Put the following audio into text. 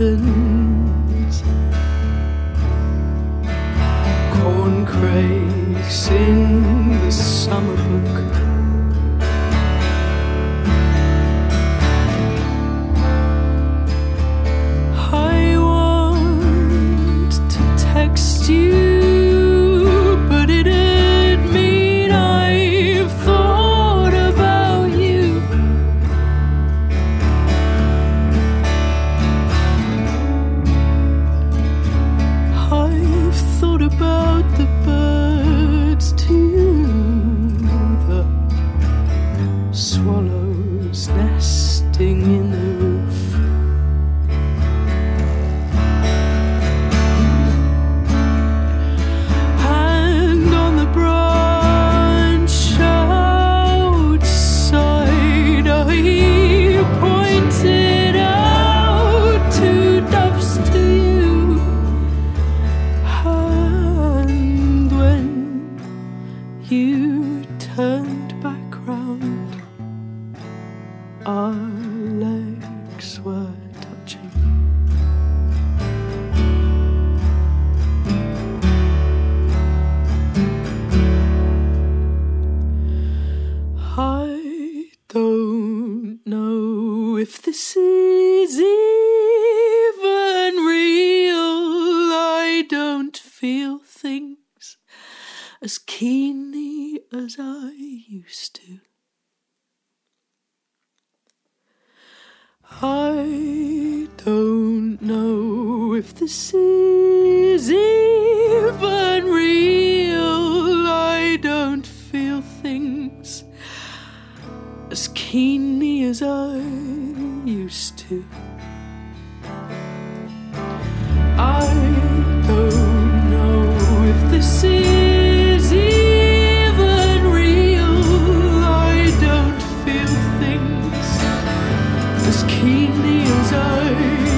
mountains, corncrakes in the summer book. about the birds to the swallows nesting in the if this is even real. I don't feel things as keenly as I used to. I don't know if this is even real. I don't feel things as keenly as I used to. I don't know if this is even real. I don't feel things as keenly as I.